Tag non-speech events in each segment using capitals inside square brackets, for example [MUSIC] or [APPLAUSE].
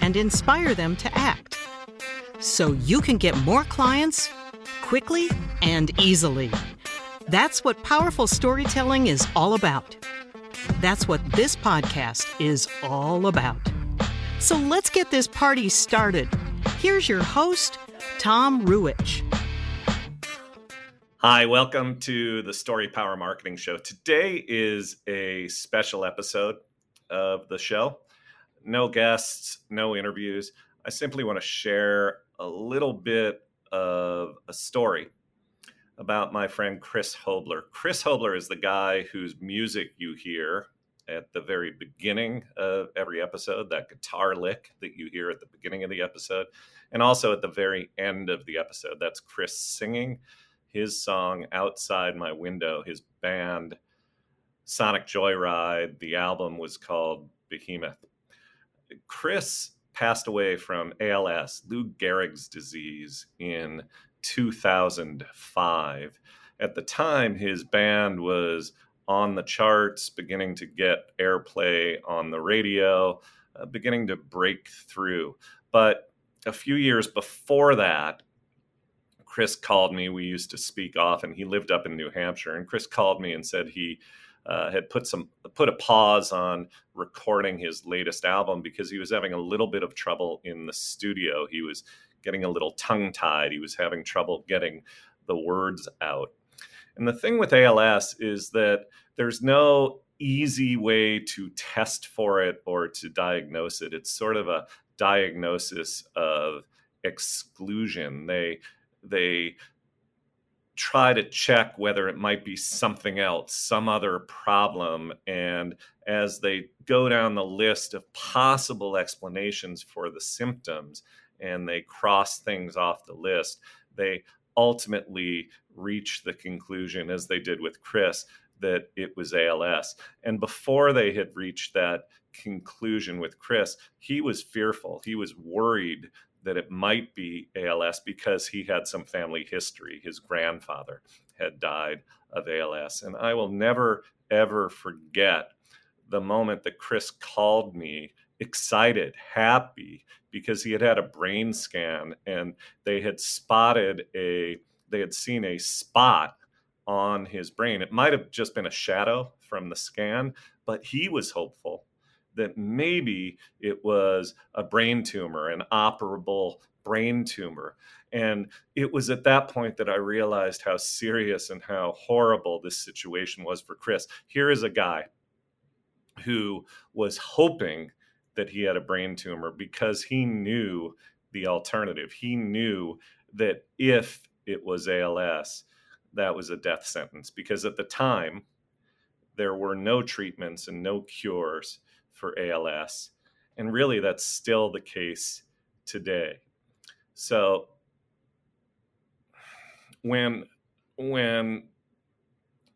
and inspire them to act so you can get more clients quickly and easily. That's what powerful storytelling is all about. That's what this podcast is all about. So let's get this party started. Here's your host, Tom Ruwitch. Hi, welcome to the Story Power Marketing Show. Today is a special episode of the show. No guests, no interviews. I simply want to share a little bit of a story about my friend Chris Hobler. Chris Hobler is the guy whose music you hear at the very beginning of every episode, that guitar lick that you hear at the beginning of the episode, and also at the very end of the episode. That's Chris singing his song Outside My Window, his band Sonic Joyride. The album was called Behemoth. Chris passed away from ALS, Lou Gehrig's disease, in 2005. At the time, his band was on the charts, beginning to get airplay on the radio, uh, beginning to break through. But a few years before that, Chris called me. We used to speak often. He lived up in New Hampshire, and Chris called me and said he uh, had put some put a pause on recording his latest album because he was having a little bit of trouble in the studio. He was getting a little tongue tied. He was having trouble getting the words out. And the thing with ALS is that there's no easy way to test for it or to diagnose it. It's sort of a diagnosis of exclusion. They they try to check whether it might be something else, some other problem. And as they go down the list of possible explanations for the symptoms and they cross things off the list, they ultimately reach the conclusion, as they did with Chris, that it was ALS. And before they had reached that conclusion with Chris, he was fearful. He was worried that it might be ALS because he had some family history. His grandfather had died of ALS. And I will never, ever forget the moment that Chris called me excited, happy, because he had had a brain scan and they had spotted a, they had seen a spot on his brain. It might have just been a shadow from the scan, but he was hopeful that maybe it was a brain tumor, an operable brain tumor. And it was at that point that I realized how serious and how horrible this situation was for Chris. Here is a guy who was hoping that he had a brain tumor because he knew the alternative. He knew that if it was ALS, that was a death sentence because at the time, there were no treatments and no cures for ALS. And really, that's still the case today. So when when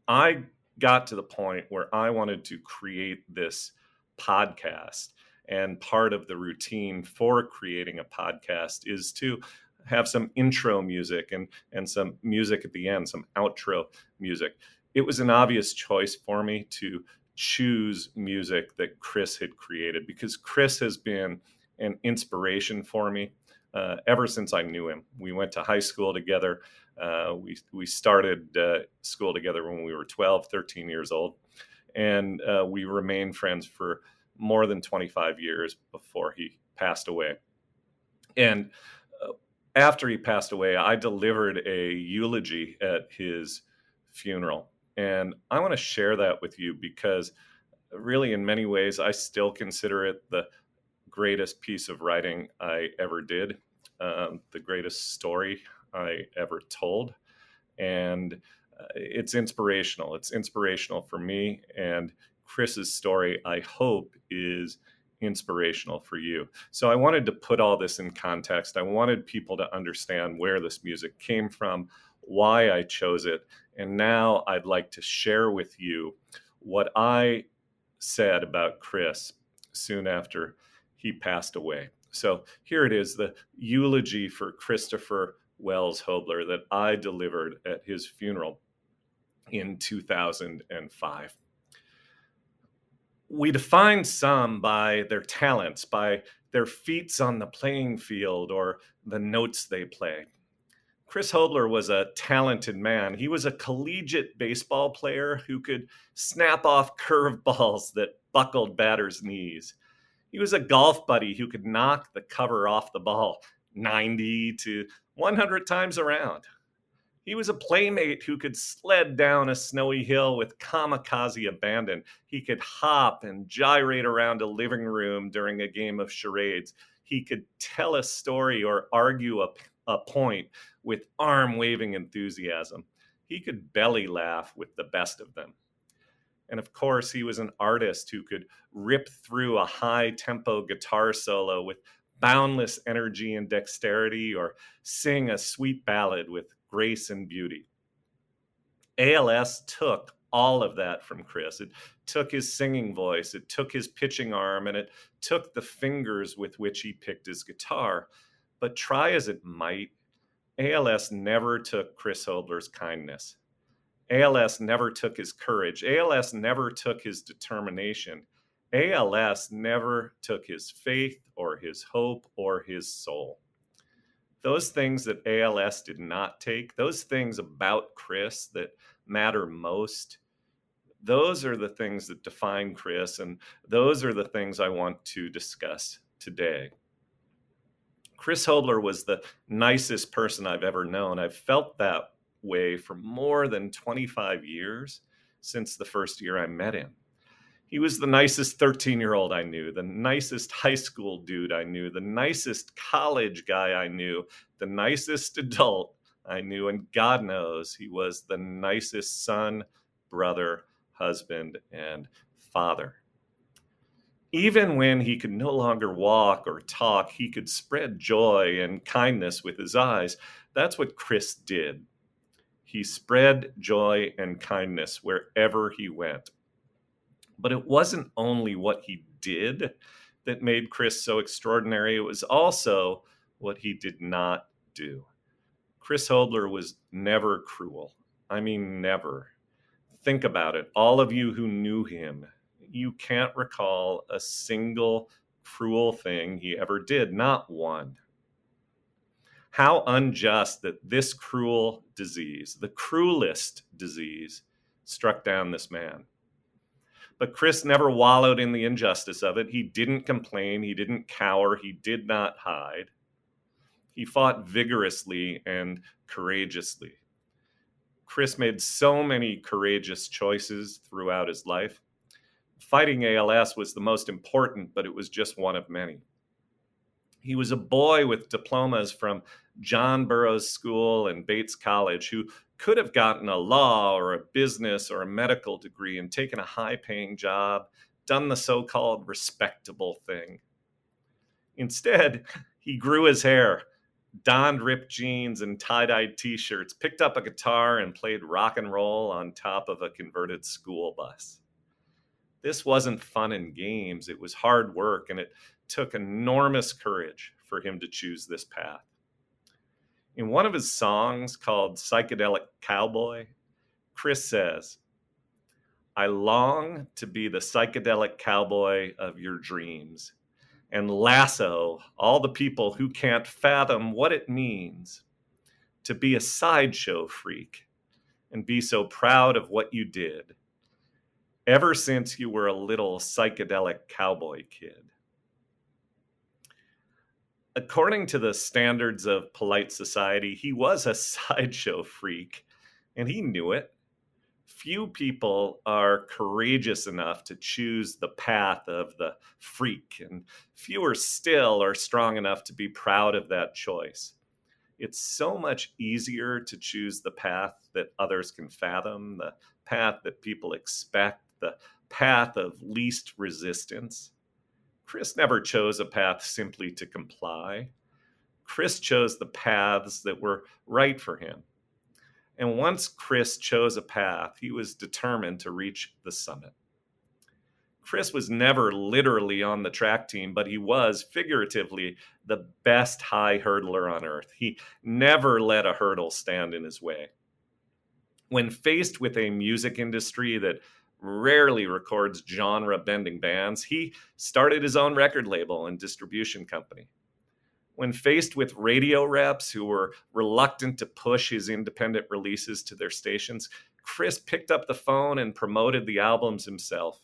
I got to the point where I wanted to create this podcast, and part of the routine for creating a podcast is to have some intro music and and some music at the end, some outro music. It was an obvious choice for me to choose music that Chris had created because Chris has been an inspiration for me uh, ever since I knew him. We went to high school together. Uh, we, we started uh, school together when we were 12, 13 years old. And uh, we remained friends for more than 25 years before he passed away. And uh, after he passed away, I delivered a eulogy at his funeral. And I want to share that with you because, really, in many ways, I still consider it the greatest piece of writing I ever did, um, the greatest story I ever told. And uh, it's inspirational. It's inspirational for me. And Chris's story, I hope, is inspirational for you. So I wanted to put all this in context. I wanted people to understand where this music came from, why I chose it, and now I'd like to share with you what I said about Chris soon after he passed away. So here it is the eulogy for Christopher Wells Hobler that I delivered at his funeral in 2005. We define some by their talents, by their feats on the playing field, or the notes they play. Chris Hobler was a talented man. He was a collegiate baseball player who could snap off curveballs that buckled batters' knees. He was a golf buddy who could knock the cover off the ball 90 to 100 times around. He was a playmate who could sled down a snowy hill with kamikaze abandon. He could hop and gyrate around a living room during a game of charades. He could tell a story or argue a, a point with arm waving enthusiasm. He could belly laugh with the best of them. And of course, he was an artist who could rip through a high tempo guitar solo with boundless energy and dexterity or sing a sweet ballad with grace and beauty. ALS took all of that from Chris. It took his singing voice, it took his pitching arm, and it took the fingers with which he picked his guitar. But try as it might, ALS never took Chris Hobler's kindness. ALS never took his courage. ALS never took his determination. ALS never took his faith or his hope or his soul. Those things that ALS did not take, those things about Chris that matter most, those are the things that define Chris, and those are the things I want to discuss today. Chris Hobler was the nicest person I've ever known. I've felt that way for more than 25 years since the first year I met him. He was the nicest 13 year old I knew, the nicest high school dude I knew, the nicest college guy I knew, the nicest adult I knew. And God knows he was the nicest son, brother, husband, and father. Even when he could no longer walk or talk, he could spread joy and kindness with his eyes. That's what Chris did. He spread joy and kindness wherever he went. But it wasn't only what he did that made Chris so extraordinary, it was also what he did not do. Chris Hobler was never cruel. I mean, never. Think about it. All of you who knew him, you can't recall a single cruel thing he ever did, not one. How unjust that this cruel disease, the cruelest disease, struck down this man. But Chris never wallowed in the injustice of it. He didn't complain, he didn't cower, he did not hide. He fought vigorously and courageously. Chris made so many courageous choices throughout his life. Fighting ALS was the most important, but it was just one of many. He was a boy with diplomas from John Burroughs School and Bates College who could have gotten a law or a business or a medical degree and taken a high paying job, done the so called respectable thing. Instead, he grew his hair, donned ripped jeans and tie dyed t shirts, picked up a guitar, and played rock and roll on top of a converted school bus. This wasn't fun and games, it was hard work, and it took enormous courage for him to choose this path. In one of his songs called Psychedelic Cowboy, Chris says, I long to be the psychedelic cowboy of your dreams and lasso all the people who can't fathom what it means to be a sideshow freak and be so proud of what you did ever since you were a little psychedelic cowboy kid according to the standards of polite society, he was a [LAUGHS] sideshow freak and he knew it. Few people are courageous enough to choose the path of the freak, and fewer still are strong enough to be proud of that choice. It's so much easier to choose the path that others can fathom, the path that people expect, the path of least resistance. Chris never chose a path simply to comply. Chris chose the paths that were right for him. And once Chris chose a path, he was determined to reach the summit. Chris was never literally on the track team, but he was figuratively the best high hurdler on earth. He never let a hurdle stand in his way. When faced with a music industry that rarely records genre bending bands, he started his own record label and distribution company. When faced with radio reps who were reluctant to push his independent releases to their stations, Chris picked up the phone and promoted the albums himself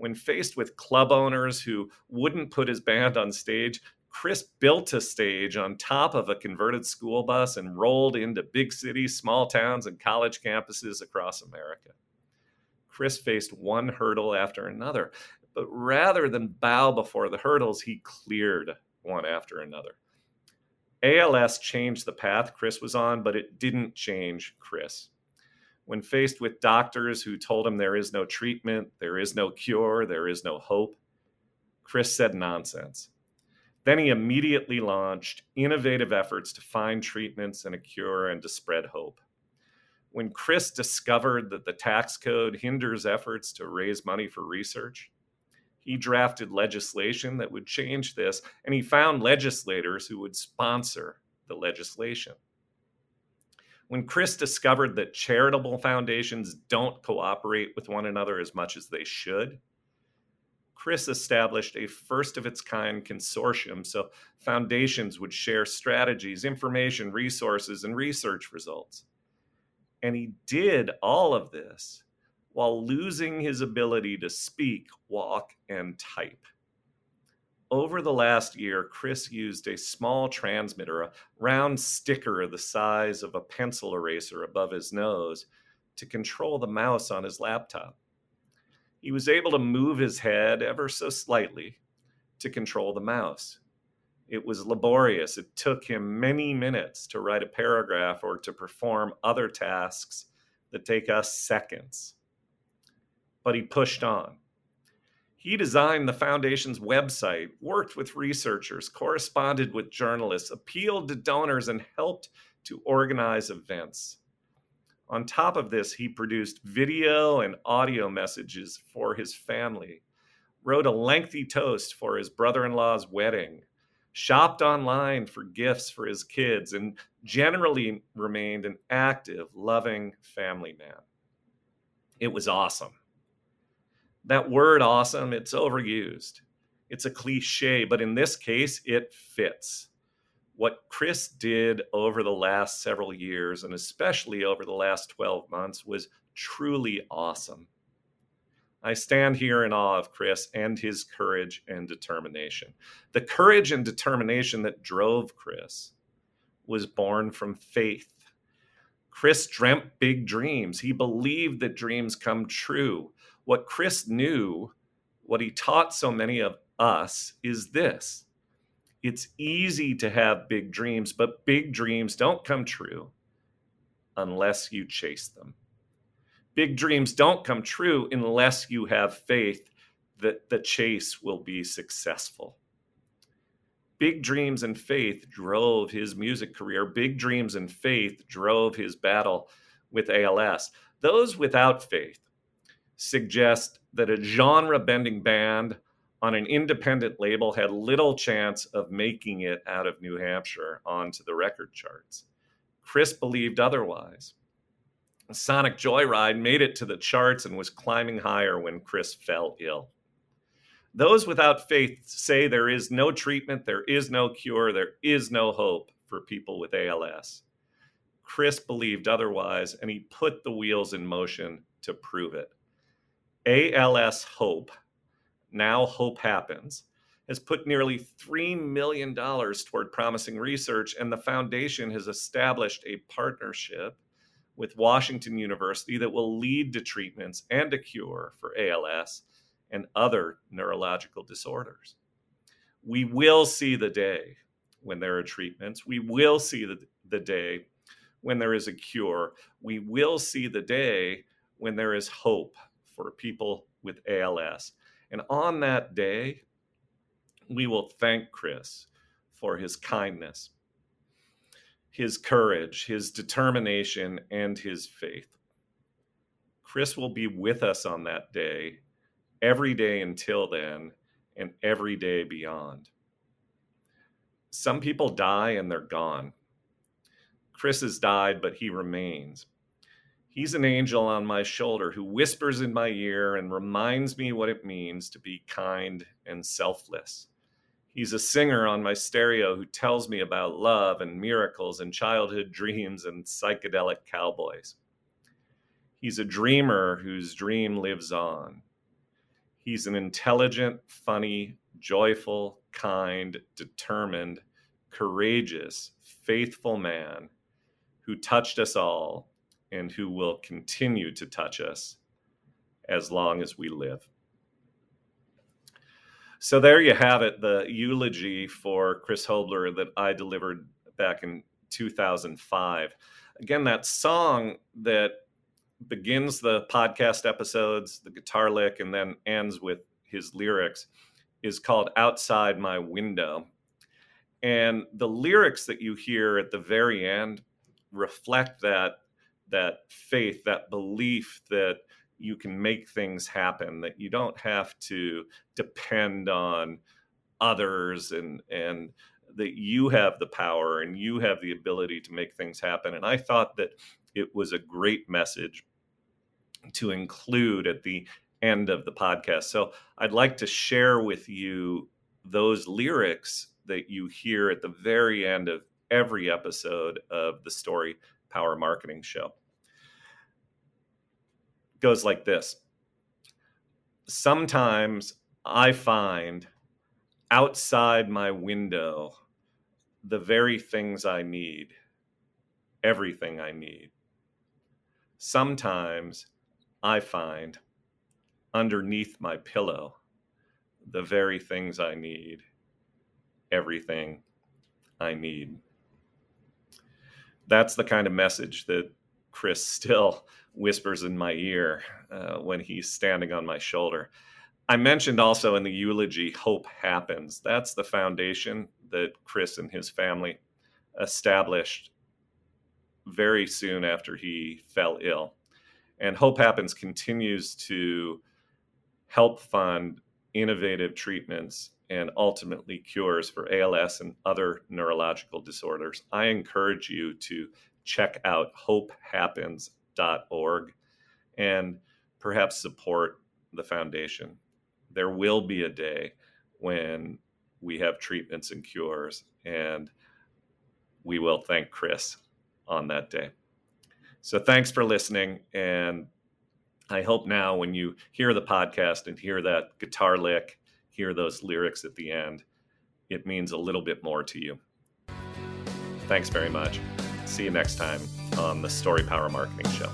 when faced with club owners who wouldn't put his band on stage, Chris built a stage on top of a converted school bus and rolled into big cities, small towns, and college campuses across America. Chris faced one hurdle after another, but rather than bow before the hurdles, he cleared one after another. ALS changed the path Chris was on, but it didn't change Chris. When faced with doctors who told him there is no treatment, there is no cure, there is no hope, Chris said nonsense. Then he immediately launched innovative efforts to find treatments and a cure and to spread hope. When Chris discovered that the tax code hinders efforts to raise money for research, he drafted legislation that would change this, and he found legislators who would sponsor the legislation. When Chris discovered that charitable foundations don't cooperate with one another as much as they should, Chris established a first of its kind consortium so foundations would share strategies, information, resources, and research results. And he did all of this while losing his ability to speak, walk, and type. Over the last year, Chris used a small transmitter, a round sticker the size of a pencil eraser above his nose, to control the mouse on his laptop. He was able to move his head ever so slightly to control the mouse. It was laborious. It took him many minutes to write a paragraph or to perform other tasks that take us seconds. But he pushed on. He designed the foundation's website, worked with researchers, corresponded with journalists, appealed to donors, and helped to organize events. On top of this, he produced video and audio messages for his family, wrote a lengthy toast for his brother in law's wedding, shopped online for gifts for his kids, and generally remained an active, loving family man. It was awesome that word awesome, it's overused. It's a cliche, but in this case, it fits. What Chris did over the last several years, and especially over the last 12 months, was truly awesome. I stand here in awe of Chris and his courage and determination. The courage and determination that drove Chris was born from faith. Chris dreamt big dreams. He believed that dreams come true. What Chris knew, what he taught so many of us, is this it's easy to have big dreams, but big dreams don't come true unless you chase them. Big dreams don't come true unless you have faith that the chase will be successful. Big dreams and faith drove his music career. Big dreams and faith drove his battle with ALS. Those without faith suggest that a genre bending band on an independent label had little chance of making it out of New Hampshire onto the record charts. Chris believed otherwise. Sonic Joyride made it to the charts and was climbing higher when Chris fell ill. Those without faith say there is no treatment, there is no cure, there is no hope for people with ALS. Chris believed otherwise, and he put the wheels in motion to prove it. ALS Hope, now Hope Happens, has put nearly $3 million toward promising research, and the foundation has established a partnership with Washington University that will lead to treatments and a cure for ALS and other neurological disorders. We will see the day when there are treatments. We will see the, the day when there is a cure. We will see the day when there is hope for people with ALS. And on that day, we will thank Chris for his kindness, his courage, his determination, and his faith. Chris will be with us on that day, every day until then, and every day beyond. Some people die and they're gone. Chris has died, but he remains. He's an angel on my shoulder who whispers in my ear and reminds me what it means to be kind and selfless. He's a singer on my stereo who tells me about love and miracles and childhood dreams and psychedelic cowboys. He's a dreamer whose dream lives on. He's an intelligent, funny, joyful, kind, determined, courageous, faithful man who touched us all and who will continue to touch us as long as we live. So there you have it, the eulogy for Chris Hobler that I delivered back in 2005. Again, that song that begins the podcast episodes, the guitar lick, and then ends with his lyrics is called Outside My Window. And the lyrics that you hear at the very end reflect that that faith, that belief that you can make things happen, that you don't have to depend on others and and that you have the power and you have the ability to make things happen. And I thought that it was a great message to include at the end of the podcast. So I'd like to share with you those lyrics that you hear at the very end of every episode of the Story Power Marketing Show. Goes like this Sometimes I find outside my window the very things I need, everything I need. Sometimes I find underneath my pillow the very things I need, everything I need. That's the kind of message that Chris [LAUGHS] still whispers in my ear uh, when he's standing on my shoulder. I mentioned also in the eulogy, hope happens. That's the foundation that Chris and his family established very soon after he fell ill. And Hope Happens continues to help fund innovative treatments and ultimately cures for ALS and other neurological disorders. I encourage you to check out hopehappens.org and perhaps support the foundation. There will be a day when we have treatments and cures, and we will thank Chris on that day. So thanks for listening. And I hope now when you hear the podcast and hear that guitar lick, hear those lyrics at the end, it means a little bit more to you. Thanks very much. See you next time on the Story Power Marketing Show.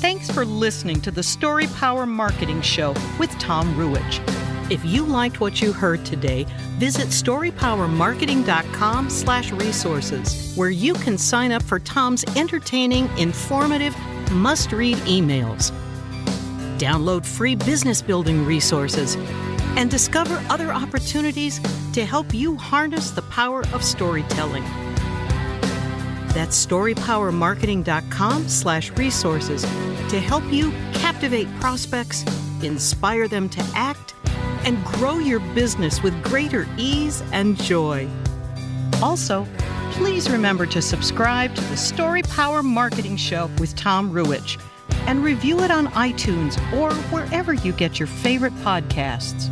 Thanks for listening to the Story Power Marketing Show with Tom Ruwitch. If you liked what you heard today, visit storypowermarketing.com slash resources, where you can sign up for Tom's entertaining, informative, must-read emails. Download free business building resources and discover other opportunities to help you harness the power of storytelling. That's storypowermarketing.com slash resources to help you captivate prospects, inspire them to act, and grow your business with greater ease and joy. Also, please remember to subscribe to the Story Power Marketing Show with Tom Ruwitch and review it on iTunes or wherever you get your favorite podcasts.